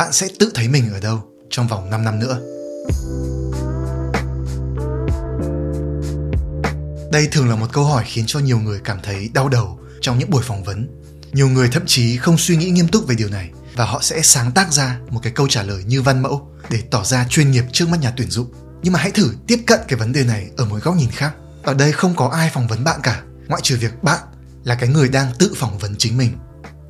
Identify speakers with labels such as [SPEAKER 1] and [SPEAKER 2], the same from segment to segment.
[SPEAKER 1] bạn sẽ tự thấy mình ở đâu trong vòng 5 năm nữa. Đây thường là một câu hỏi khiến cho nhiều người cảm thấy đau đầu trong những buổi phỏng vấn. Nhiều người thậm chí không suy nghĩ nghiêm túc về điều này và họ sẽ sáng tác ra một cái câu trả lời như văn mẫu để tỏ ra chuyên nghiệp trước mắt nhà tuyển dụng. Nhưng mà hãy thử tiếp cận cái vấn đề này ở một góc nhìn khác. Ở đây không có ai phỏng vấn bạn cả, ngoại trừ việc bạn là cái người đang tự phỏng vấn chính mình.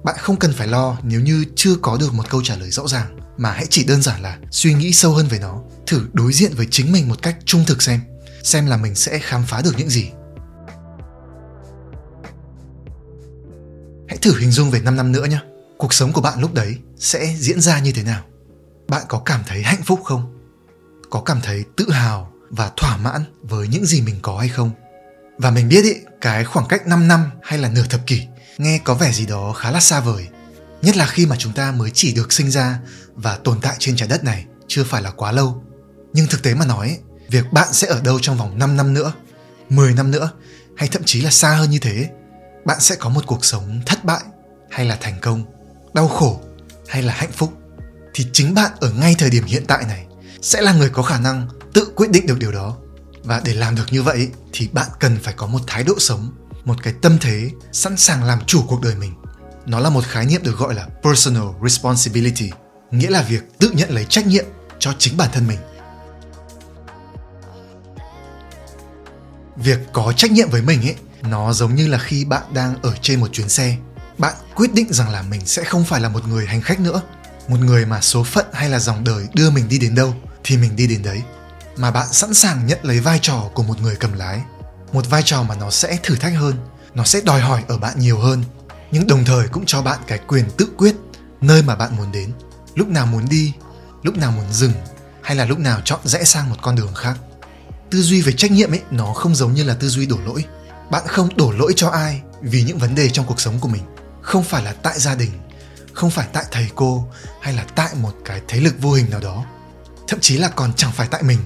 [SPEAKER 1] Bạn không cần phải lo nếu như chưa có được một câu trả lời rõ ràng, mà hãy chỉ đơn giản là suy nghĩ sâu hơn về nó, thử đối diện với chính mình một cách trung thực xem, xem là mình sẽ khám phá được những gì. Hãy thử hình dung về 5 năm nữa nhé. Cuộc sống của bạn lúc đấy sẽ diễn ra như thế nào? Bạn có cảm thấy hạnh phúc không? Có cảm thấy tự hào và thỏa mãn với những gì mình có hay không? Và mình biết ý, cái khoảng cách 5 năm hay là nửa thập kỷ nghe có vẻ gì đó khá là xa vời. Nhất là khi mà chúng ta mới chỉ được sinh ra và tồn tại trên trái đất này chưa phải là quá lâu. Nhưng thực tế mà nói, việc bạn sẽ ở đâu trong vòng 5 năm nữa, 10 năm nữa hay thậm chí là xa hơn như thế, bạn sẽ có một cuộc sống thất bại hay là thành công, đau khổ hay là hạnh phúc thì chính bạn ở ngay thời điểm hiện tại này sẽ là người có khả năng tự quyết định được điều đó và để làm được như vậy thì bạn cần phải có một thái độ sống, một cái tâm thế sẵn sàng làm chủ cuộc đời mình. Nó là một khái niệm được gọi là personal responsibility, nghĩa là việc tự nhận lấy trách nhiệm cho chính bản thân mình. Việc có trách nhiệm với mình ấy, nó giống như là khi bạn đang ở trên một chuyến xe, bạn quyết định rằng là mình sẽ không phải là một người hành khách nữa. Một người mà số phận hay là dòng đời đưa mình đi đến đâu thì mình đi đến đấy mà bạn sẵn sàng nhận lấy vai trò của một người cầm lái. Một vai trò mà nó sẽ thử thách hơn, nó sẽ đòi hỏi ở bạn nhiều hơn, nhưng đồng thời cũng cho bạn cái quyền tự quyết nơi mà bạn muốn đến. Lúc nào muốn đi, lúc nào muốn dừng, hay là lúc nào chọn rẽ sang một con đường khác. Tư duy về trách nhiệm ấy, nó không giống như là tư duy đổ lỗi. Bạn không đổ lỗi cho ai vì những vấn đề trong cuộc sống của mình. Không phải là tại gia đình, không phải tại thầy cô, hay là tại một cái thế lực vô hình nào đó. Thậm chí là còn chẳng phải tại mình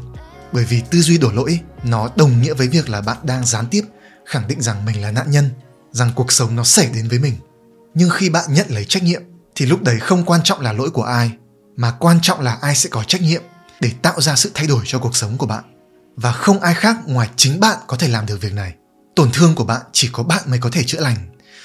[SPEAKER 1] bởi vì tư duy đổ lỗi, nó đồng nghĩa với việc là bạn đang gián tiếp, khẳng định rằng mình là nạn nhân, rằng cuộc sống nó xảy đến với mình. Nhưng khi bạn nhận lấy trách nhiệm, thì lúc đấy không quan trọng là lỗi của ai, mà quan trọng là ai sẽ có trách nhiệm để tạo ra sự thay đổi cho cuộc sống của bạn. Và không ai khác ngoài chính bạn có thể làm được việc này. Tổn thương của bạn chỉ có bạn mới có thể chữa lành.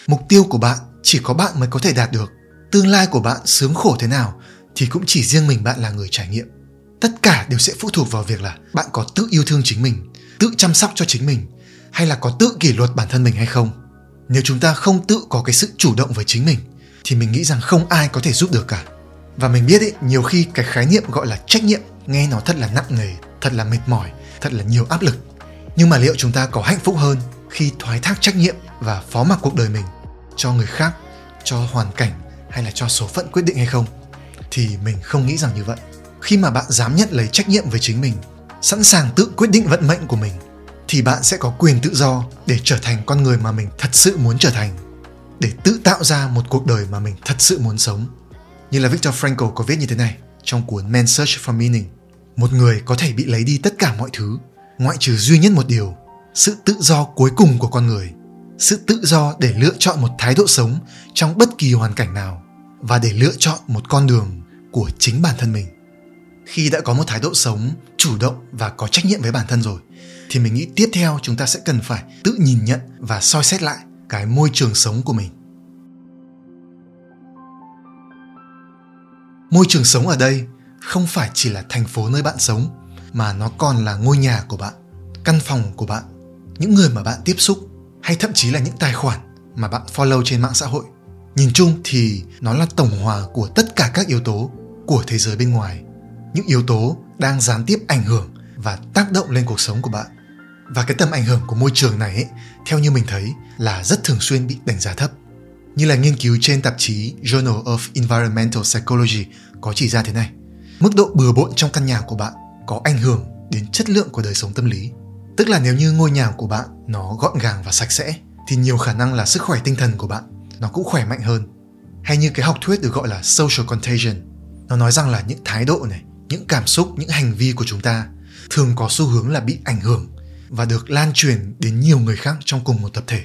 [SPEAKER 1] Mục tiêu của bạn chỉ có bạn mới có thể đạt được. Tương lai của bạn sướng khổ thế nào thì cũng chỉ riêng mình bạn là người trải nghiệm tất cả đều sẽ phụ thuộc vào việc là bạn có tự yêu thương chính mình, tự chăm sóc cho chính mình, hay là có tự kỷ luật bản thân mình hay không. Nếu chúng ta không tự có cái sự chủ động với chính mình, thì mình nghĩ rằng không ai có thể giúp được cả. Và mình biết ấy, nhiều khi cái khái niệm gọi là trách nhiệm nghe nó thật là nặng nề, thật là mệt mỏi, thật là nhiều áp lực. Nhưng mà liệu chúng ta có hạnh phúc hơn khi thoái thác trách nhiệm và phó mặc cuộc đời mình cho người khác, cho hoàn cảnh hay là cho số phận quyết định hay không? Thì mình không nghĩ rằng như vậy khi mà bạn dám nhận lấy trách nhiệm với chính mình, sẵn sàng tự quyết định vận mệnh của mình, thì bạn sẽ có quyền tự do để trở thành con người mà mình thật sự muốn trở thành, để tự tạo ra một cuộc đời mà mình thật sự muốn sống. Như là victor Frankl có viết như thế này trong cuốn Man's Search for Meaning. Một người có thể bị lấy đi tất cả mọi thứ, ngoại trừ duy nhất một điều, sự tự do cuối cùng của con người, sự tự do để lựa chọn một thái độ sống trong bất kỳ hoàn cảnh nào và để lựa chọn một con đường của chính bản thân mình khi đã có một thái độ sống, chủ động và có trách nhiệm với bản thân rồi, thì mình nghĩ tiếp theo chúng ta sẽ cần phải tự nhìn nhận và soi xét lại cái môi trường sống của mình. Môi trường sống ở đây không phải chỉ là thành phố nơi bạn sống, mà nó còn là ngôi nhà của bạn, căn phòng của bạn, những người mà bạn tiếp xúc, hay thậm chí là những tài khoản mà bạn follow trên mạng xã hội. Nhìn chung thì nó là tổng hòa của tất cả các yếu tố của thế giới bên ngoài những yếu tố đang gián tiếp ảnh hưởng và tác động lên cuộc sống của bạn. Và cái tầm ảnh hưởng của môi trường này ấy, theo như mình thấy là rất thường xuyên bị đánh giá thấp. Như là nghiên cứu trên tạp chí Journal of Environmental Psychology có chỉ ra thế này. Mức độ bừa bộn trong căn nhà của bạn có ảnh hưởng đến chất lượng của đời sống tâm lý. Tức là nếu như ngôi nhà của bạn nó gọn gàng và sạch sẽ thì nhiều khả năng là sức khỏe tinh thần của bạn nó cũng khỏe mạnh hơn. Hay như cái học thuyết được gọi là social contagion nó nói rằng là những thái độ này những cảm xúc những hành vi của chúng ta thường có xu hướng là bị ảnh hưởng và được lan truyền đến nhiều người khác trong cùng một tập thể.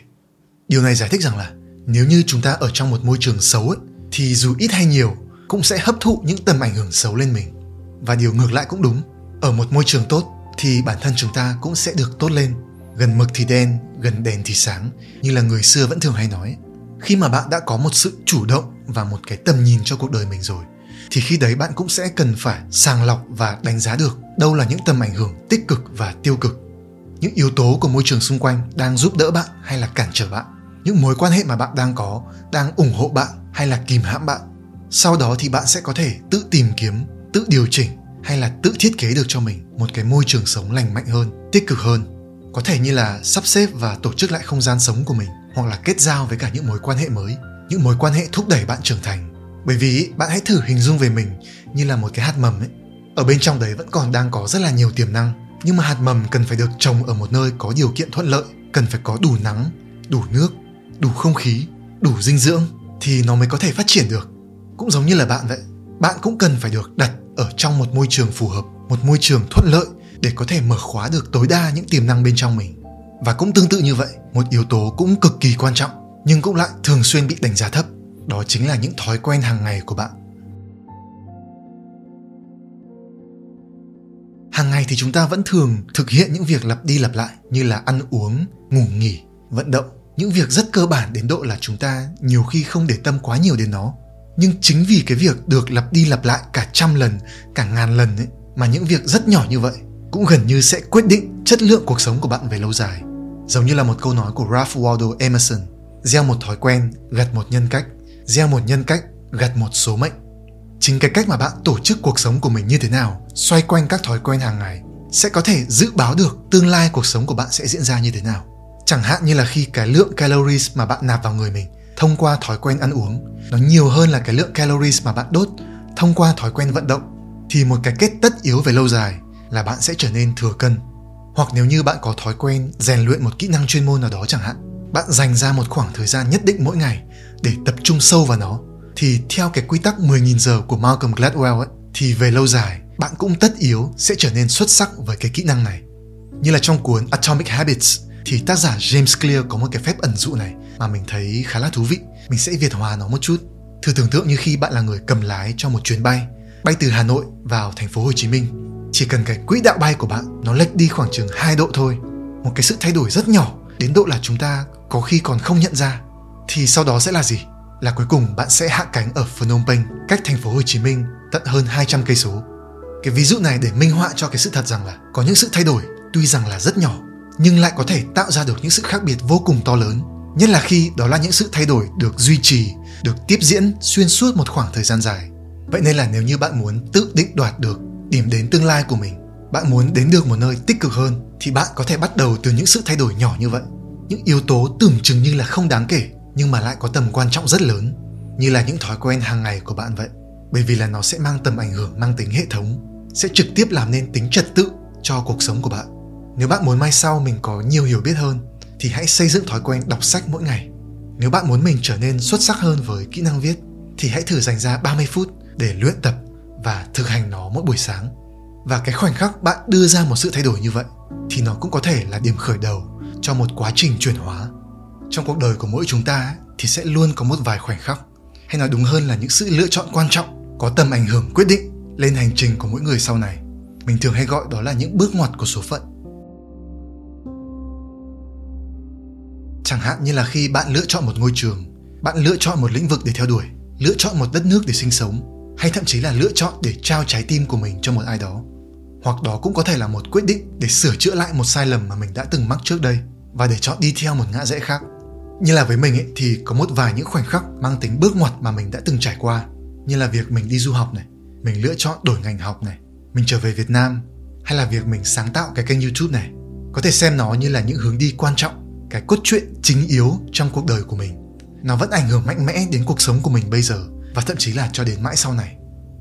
[SPEAKER 1] Điều này giải thích rằng là nếu như chúng ta ở trong một môi trường xấu ấy, thì dù ít hay nhiều cũng sẽ hấp thụ những tầm ảnh hưởng xấu lên mình. Và điều ngược lại cũng đúng ở một môi trường tốt thì bản thân chúng ta cũng sẽ được tốt lên. Gần mực thì đen gần đèn thì sáng như là người xưa vẫn thường hay nói khi mà bạn đã có một sự chủ động và một cái tầm nhìn cho cuộc đời mình rồi thì khi đấy bạn cũng sẽ cần phải sàng lọc và đánh giá được đâu là những tầm ảnh hưởng tích cực và tiêu cực, những yếu tố của môi trường xung quanh đang giúp đỡ bạn hay là cản trở bạn, những mối quan hệ mà bạn đang có đang ủng hộ bạn hay là kìm hãm bạn. Sau đó thì bạn sẽ có thể tự tìm kiếm, tự điều chỉnh hay là tự thiết kế được cho mình một cái môi trường sống lành mạnh hơn, tích cực hơn. Có thể như là sắp xếp và tổ chức lại không gian sống của mình hoặc là kết giao với cả những mối quan hệ mới, những mối quan hệ thúc đẩy bạn trưởng thành bởi vì bạn hãy thử hình dung về mình như là một cái hạt mầm ấy. Ở bên trong đấy vẫn còn đang có rất là nhiều tiềm năng, nhưng mà hạt mầm cần phải được trồng ở một nơi có điều kiện thuận lợi, cần phải có đủ nắng, đủ nước, đủ không khí, đủ dinh dưỡng thì nó mới có thể phát triển được. Cũng giống như là bạn vậy, bạn cũng cần phải được đặt ở trong một môi trường phù hợp, một môi trường thuận lợi để có thể mở khóa được tối đa những tiềm năng bên trong mình. Và cũng tương tự như vậy, một yếu tố cũng cực kỳ quan trọng, nhưng cũng lại thường xuyên bị đánh giá thấp đó chính là những thói quen hàng ngày của bạn. Hàng ngày thì chúng ta vẫn thường thực hiện những việc lặp đi lặp lại, như là ăn uống, ngủ nghỉ, vận động. Những việc rất cơ bản đến độ là chúng ta nhiều khi không để tâm quá nhiều đến nó. Nhưng chính vì cái việc được lặp đi lặp lại cả trăm lần, cả ngàn lần ấy, mà những việc rất nhỏ như vậy cũng gần như sẽ quyết định chất lượng cuộc sống của bạn về lâu dài. Giống như là một câu nói của Ralph Waldo Emerson, gieo một thói quen, gặt một nhân cách gieo một nhân cách, gặt một số mệnh. Chính cái cách mà bạn tổ chức cuộc sống của mình như thế nào, xoay quanh các thói quen hàng ngày, sẽ có thể dự báo được tương lai cuộc sống của bạn sẽ diễn ra như thế nào. Chẳng hạn như là khi cái lượng calories mà bạn nạp vào người mình thông qua thói quen ăn uống, nó nhiều hơn là cái lượng calories mà bạn đốt thông qua thói quen vận động, thì một cái kết tất yếu về lâu dài là bạn sẽ trở nên thừa cân. Hoặc nếu như bạn có thói quen rèn luyện một kỹ năng chuyên môn nào đó chẳng hạn, bạn dành ra một khoảng thời gian nhất định mỗi ngày để tập trung sâu vào nó thì theo cái quy tắc 10.000 giờ của Malcolm Gladwell ấy, thì về lâu dài bạn cũng tất yếu sẽ trở nên xuất sắc với cái kỹ năng này. Như là trong cuốn Atomic Habits thì tác giả James Clear có một cái phép ẩn dụ này mà mình thấy khá là thú vị. Mình sẽ việt hóa nó một chút. Thử tưởng tượng như khi bạn là người cầm lái cho một chuyến bay, bay từ Hà Nội vào thành phố Hồ Chí Minh. Chỉ cần cái quỹ đạo bay của bạn nó lệch đi khoảng chừng 2 độ thôi. Một cái sự thay đổi rất nhỏ đến độ là chúng ta có khi còn không nhận ra. Thì sau đó sẽ là gì? Là cuối cùng bạn sẽ hạ cánh ở Phnom Penh, cách thành phố Hồ Chí Minh tận hơn 200 cây số. Cái ví dụ này để minh họa cho cái sự thật rằng là có những sự thay đổi tuy rằng là rất nhỏ nhưng lại có thể tạo ra được những sự khác biệt vô cùng to lớn nhất là khi đó là những sự thay đổi được duy trì được tiếp diễn xuyên suốt một khoảng thời gian dài vậy nên là nếu như bạn muốn tự định đoạt được điểm đến tương lai của mình bạn muốn đến được một nơi tích cực hơn thì bạn có thể bắt đầu từ những sự thay đổi nhỏ như vậy những yếu tố tưởng chừng như là không đáng kể nhưng mà lại có tầm quan trọng rất lớn, như là những thói quen hàng ngày của bạn vậy bởi vì là nó sẽ mang tầm ảnh hưởng, mang tính hệ thống, sẽ trực tiếp làm nên tính trật tự cho cuộc sống của bạn nếu bạn muốn mai sau mình có nhiều hiểu biết hơn, thì hãy xây dựng thói quen đọc sách mỗi ngày. Nếu bạn muốn mình trở nên xuất sắc hơn với kỹ năng viết, thì hãy thử dành ra 30 phút để luyện tập và thực hành nó mỗi buổi sáng. Và cái khoảnh khắc bạn đưa ra một sự thay đổi như vậy, thì nó cũng có thể là điểm khởi đầu cho một quá trình chuyển hóa. Trong cuộc đời của mỗi chúng ta thì sẽ luôn có một vài khoảnh khắc hay nói đúng hơn là những sự lựa chọn quan trọng có tầm ảnh hưởng quyết định lên hành trình của mỗi người sau này. Mình thường hay gọi đó là những bước ngoặt của số phận Chẳng hạn như là khi bạn lựa chọn một ngôi trường, bạn lựa chọn một lĩnh vực để theo đuổi, lựa chọn một đất nước để sinh sống, hay thậm chí là lựa chọn để trao trái tim của mình cho một ai đó. Hoặc đó cũng có thể là một quyết định để sửa chữa lại một sai lầm mà mình đã từng mắc trước đây và để chọn đi theo một ngã rẽ khác. Như là với mình ấy, thì có một vài những khoảnh khắc mang tính bước ngoặt mà mình đã từng trải qua, như là việc mình đi du học này, mình lựa chọn đổi ngành học này, mình trở về Việt Nam, hay là việc mình sáng tạo cái kênh YouTube này. Có thể xem nó như là những hướng đi quan trọng cái cốt truyện chính yếu trong cuộc đời của mình. Nó vẫn ảnh hưởng mạnh mẽ đến cuộc sống của mình bây giờ và thậm chí là cho đến mãi sau này.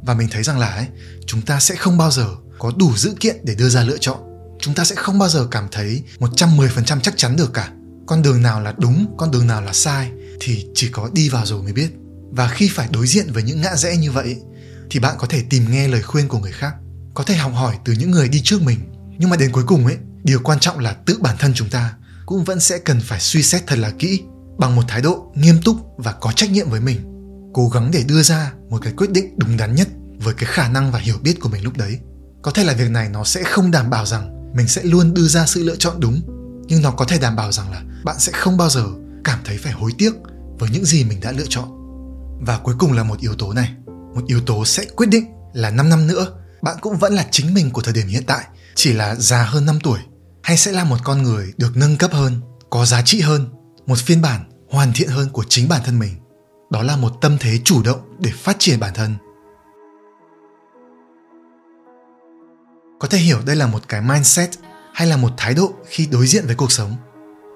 [SPEAKER 1] Và mình thấy rằng là ấy, chúng ta sẽ không bao giờ có đủ dữ kiện để đưa ra lựa chọn. Chúng ta sẽ không bao giờ cảm thấy 110% chắc chắn được cả con đường nào là đúng, con đường nào là sai thì chỉ có đi vào rồi mới biết. Và khi phải đối diện với những ngã rẽ như vậy, thì bạn có thể tìm nghe lời khuyên của người khác, có thể học hỏi từ những người đi trước mình. Nhưng mà đến cuối cùng ấy, điều quan trọng là tự bản thân chúng ta cũng vẫn sẽ cần phải suy xét thật là kỹ, bằng một thái độ nghiêm túc và có trách nhiệm với mình, cố gắng để đưa ra một cái quyết định đúng đắn nhất với cái khả năng và hiểu biết của mình lúc đấy. Có thể là việc này nó sẽ không đảm bảo rằng mình sẽ luôn đưa ra sự lựa chọn đúng, nhưng nó có thể đảm bảo rằng là bạn sẽ không bao giờ cảm thấy phải hối tiếc với những gì mình đã lựa chọn. Và cuối cùng là một yếu tố này. Một yếu tố sẽ quyết định là 5 năm nữa, bạn cũng vẫn là chính mình của thời điểm hiện tại. Chỉ là già hơn 5 tuổi, hay sẽ là một con người được nâng cấp hơn, có giá trị hơn, một phiên bản hoàn thiện hơn của chính bản thân mình. Đó là một tâm thế chủ động để phát triển bản thân. Có thể hiểu đây là một cái mindset hay là một thái độ khi đối diện với cuộc sống?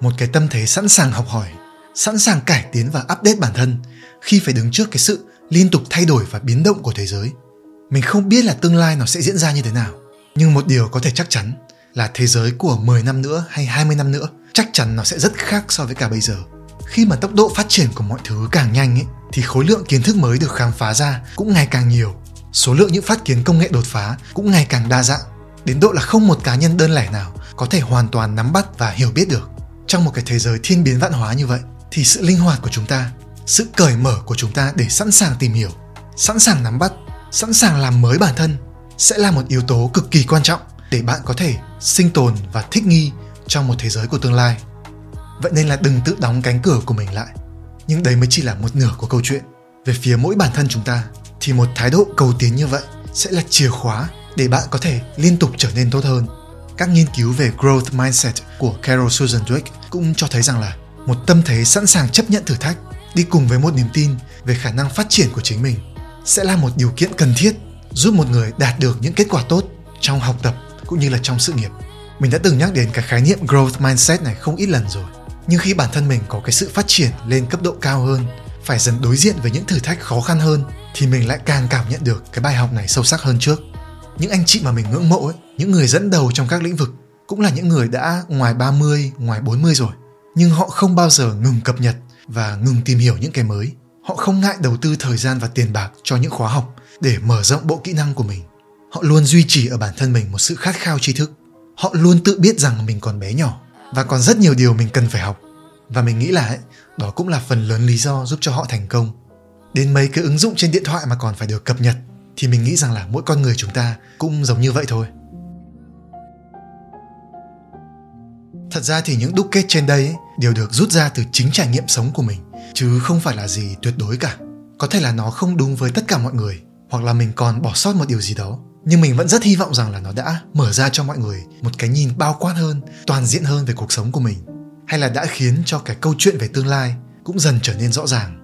[SPEAKER 1] Một cái tâm thế sẵn sàng học hỏi sẵn sàng cải tiến và update bản thân khi phải đứng trước cái sự liên tục thay đổi và biến động của thế giới. Mình không biết là tương lai nó sẽ diễn ra như thế nào nhưng một điều có thể chắc chắn là thế giới của 10 năm nữa hay 20 năm nữa chắc chắn nó sẽ rất khác so với cả bây giờ. Khi mà tốc độ phát triển của mọi thứ càng nhanh ấy, thì khối lượng kiến thức mới được khám phá ra cũng ngày càng nhiều. Số lượng những phát kiến công nghệ đột phá cũng ngày càng đa dạng đến độ là không một cá nhân đơn lẻ nào có thể hoàn toàn nắm bắt và hiểu biết được trong một cái thế giới thiên biến vạn hóa như vậy, thì sự linh hoạt của chúng ta, sự cởi mở của chúng ta để sẵn sàng tìm hiểu, sẵn sàng nắm bắt, sẵn sàng làm mới bản thân sẽ là một yếu tố cực kỳ quan trọng để bạn có thể sinh tồn và thích nghi trong một thế giới của tương lai. Vậy nên là đừng tự đóng cánh cửa của mình lại. Nhưng đấy mới chỉ là một nửa của câu chuyện. Về phía mỗi bản thân chúng ta, thì một thái độ cầu tiến như vậy sẽ là chìa khóa để bạn có thể liên tục trở nên tốt hơn các nghiên cứu về growth mindset của Carol Susan Dweck cũng cho thấy rằng là một tâm thế sẵn sàng chấp nhận thử thách đi cùng với một niềm tin về khả năng phát triển của chính mình sẽ là một điều kiện cần thiết giúp một người đạt được những kết quả tốt trong học tập cũng như là trong sự nghiệp. Mình đã từng nhắc đến cái khái niệm growth mindset này không ít lần rồi. Nhưng khi bản thân mình có cái sự phát triển lên cấp độ cao hơn, phải dần đối diện với những thử thách khó khăn hơn thì mình lại càng cảm nhận được cái bài học này sâu sắc hơn trước. Những anh chị mà mình ngưỡng mộ ấy, những người dẫn đầu trong các lĩnh vực cũng là những người đã ngoài 30, ngoài 40 rồi. Nhưng họ không bao giờ ngừng cập nhật và ngừng tìm hiểu những cái mới. Họ không ngại đầu tư thời gian và tiền bạc cho những khóa học để mở rộng bộ kỹ năng của mình. Họ luôn duy trì ở bản thân mình một sự khát khao tri thức. Họ luôn tự biết rằng mình còn bé nhỏ và còn rất nhiều điều mình cần phải học. Và mình nghĩ là ấy, đó cũng là phần lớn lý do giúp cho họ thành công. Đến mấy cái ứng dụng trên điện thoại mà còn phải được cập nhật thì mình nghĩ rằng là mỗi con người chúng ta cũng giống như vậy thôi. Thật ra thì những đúc kết trên đây ấy, đều được rút ra từ chính trải nghiệm sống của mình chứ không phải là gì tuyệt đối cả. Có thể là nó không đúng với tất cả mọi người hoặc là mình còn bỏ sót một điều gì đó. Nhưng mình vẫn rất hy vọng rằng là nó đã mở ra cho mọi người một cái nhìn bao quát hơn toàn diện hơn về cuộc sống của mình. Hay là đã khiến cho cái câu chuyện về tương lai cũng dần trở nên rõ ràng.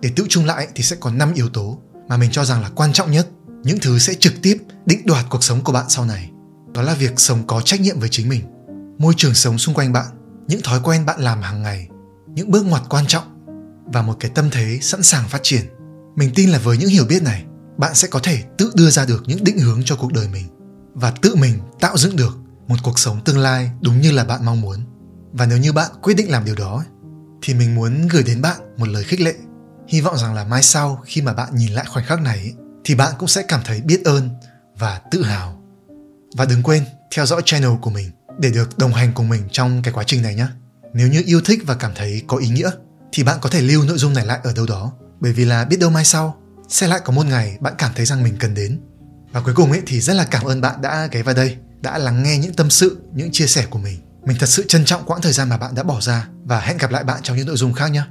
[SPEAKER 1] Để tự chung lại thì sẽ có 5 yếu tố mà mình cho rằng là quan trọng nhất. Những thứ sẽ trực tiếp định đoạt cuộc sống của bạn sau này. Đó là việc sống có trách nhiệm với chính mình môi trường sống xung quanh bạn, những thói quen bạn làm hàng ngày, những bước ngoặt quan trọng và một cái tâm thế sẵn sàng phát triển. Mình tin là với những hiểu biết này, bạn sẽ có thể tự đưa ra được những định hướng cho cuộc đời mình và tự mình tạo dựng được một cuộc sống tương lai đúng như là bạn mong muốn. Và nếu như bạn quyết định làm điều đó, thì mình muốn gửi đến bạn một lời khích lệ. Hy vọng rằng là mai sau khi mà bạn nhìn lại khoảnh khắc này, thì bạn cũng sẽ cảm thấy biết ơn và tự hào. Và đừng quên theo dõi channel của mình để được đồng hành cùng mình trong cái quá trình này nhé nếu như yêu thích và cảm thấy có ý nghĩa, thì bạn có thể lưu nội dung này lại ở đâu đó. Bởi vì là biết đâu mai sau sẽ lại có một ngày bạn cảm thấy rằng mình cần đến. Và cuối cùng ấy, thì rất là cảm ơn bạn đã ghé vào đây, đã lắng nghe những tâm sự, những chia sẻ của mình. Mình thật sự trân trọng quãng thời gian mà bạn đã bỏ ra. Và hẹn gặp lại bạn trong những nội dung khác nhé